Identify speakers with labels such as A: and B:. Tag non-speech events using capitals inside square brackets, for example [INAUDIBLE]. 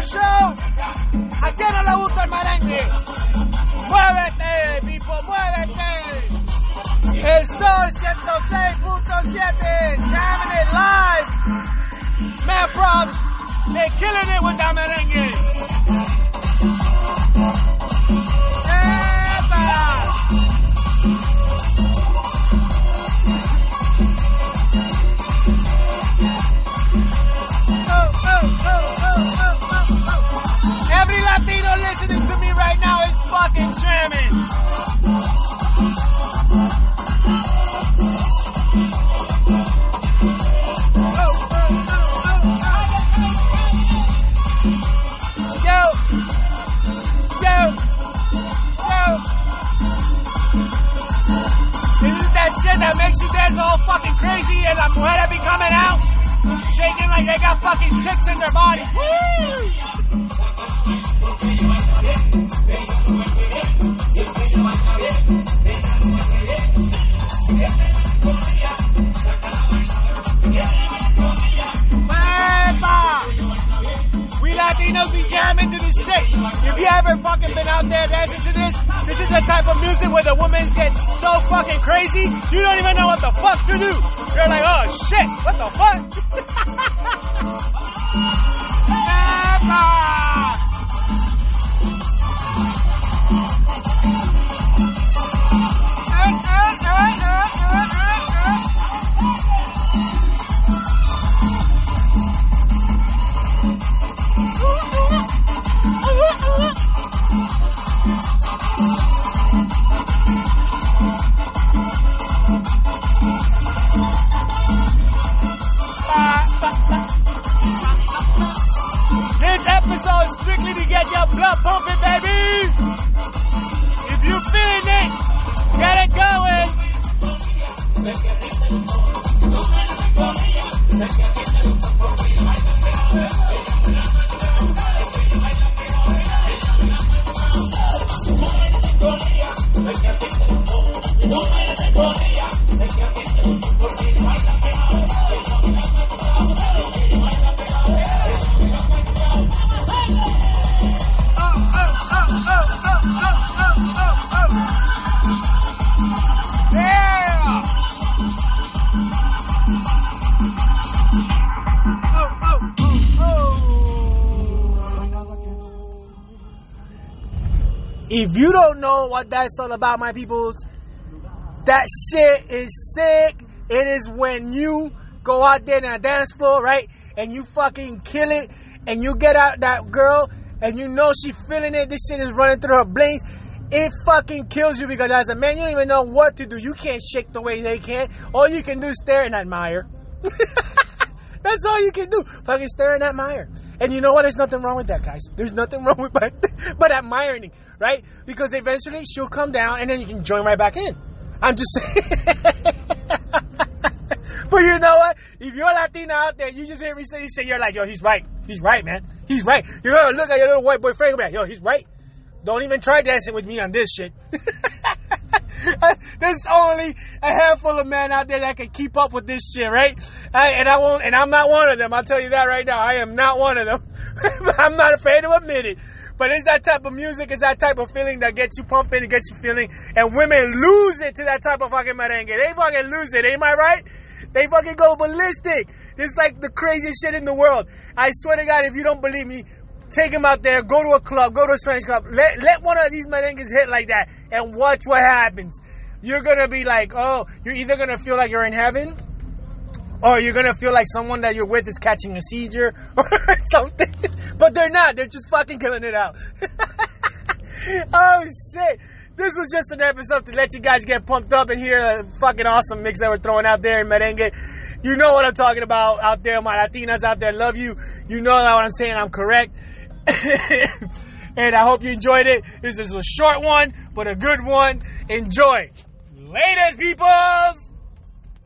A: show. ¿A quién no le gusta el merengue? Muévete, people, muévete. El Sol 106.7, jamming it live. Man, props, they're killing it with that merengue. damn it! that shit that makes you dance all fucking crazy and I'm the mujeres be coming out shaking like they got fucking ticks in their body. Woo! Latinos be jamming to this shit. If you ever fucking been out there dancing to this, this is the type of music where the women get so fucking crazy, you don't even know what the fuck to do. You're like, oh shit, what the fuck? [LAUGHS] This episode is strictly to get your blood pumping, baby. If you feeling it, get it going. If you don't know what that's all about, my peoples, that shit is sick. It is when you go out there in a dance floor, right? And you fucking kill it. And you get out that girl and you know she feeling it. This shit is running through her veins. It fucking kills you because as a man, you don't even know what to do. You can't shake the way they can. All you can do is stare and admire. [LAUGHS] That's all you can do. Fucking stare and admire. And you know what? There's nothing wrong with that, guys. There's nothing [LAUGHS] wrong with but, but admiring, right? Because eventually she'll come down and then you can join right back in. I'm just [LAUGHS] saying. [LAUGHS] but you know what? If you're Latina out there, you just hear me say this shit, you're like, yo, he's right. He's right, man. He's right. You're gonna look at your little white boy friend like, yo, he's right. Don't even try dancing with me on this shit. There's only a handful of men out there that can keep up with this shit, right? I, and I won't, and I'm not one of them. I'll tell you that right now. I am not one of them. [LAUGHS] I'm not afraid to admit it. But it's that type of music, it's that type of feeling that gets you pumping, it gets you feeling, and women lose it to that type of fucking merengue. They fucking lose it, am I right? They fucking go ballistic. It's like the craziest shit in the world. I swear to God, if you don't believe me, take them out there, go to a club, go to a Spanish club, let, let one of these merengues hit like that, and watch what happens. You're gonna be like, oh, you're either gonna feel like you're in heaven, or you're gonna feel like someone that you're with is catching a seizure [LAUGHS] or something. But they're not. They're just fucking killing it out. [LAUGHS] oh shit. This was just an episode to let you guys get pumped up and hear a fucking awesome mix that we're throwing out there in merengue. You know what I'm talking about out there, my Latinas out there. Love you. You know that what I'm saying. I'm correct. [LAUGHS] and I hope you enjoyed it. This is a short one, but a good one. Enjoy. Latest peoples!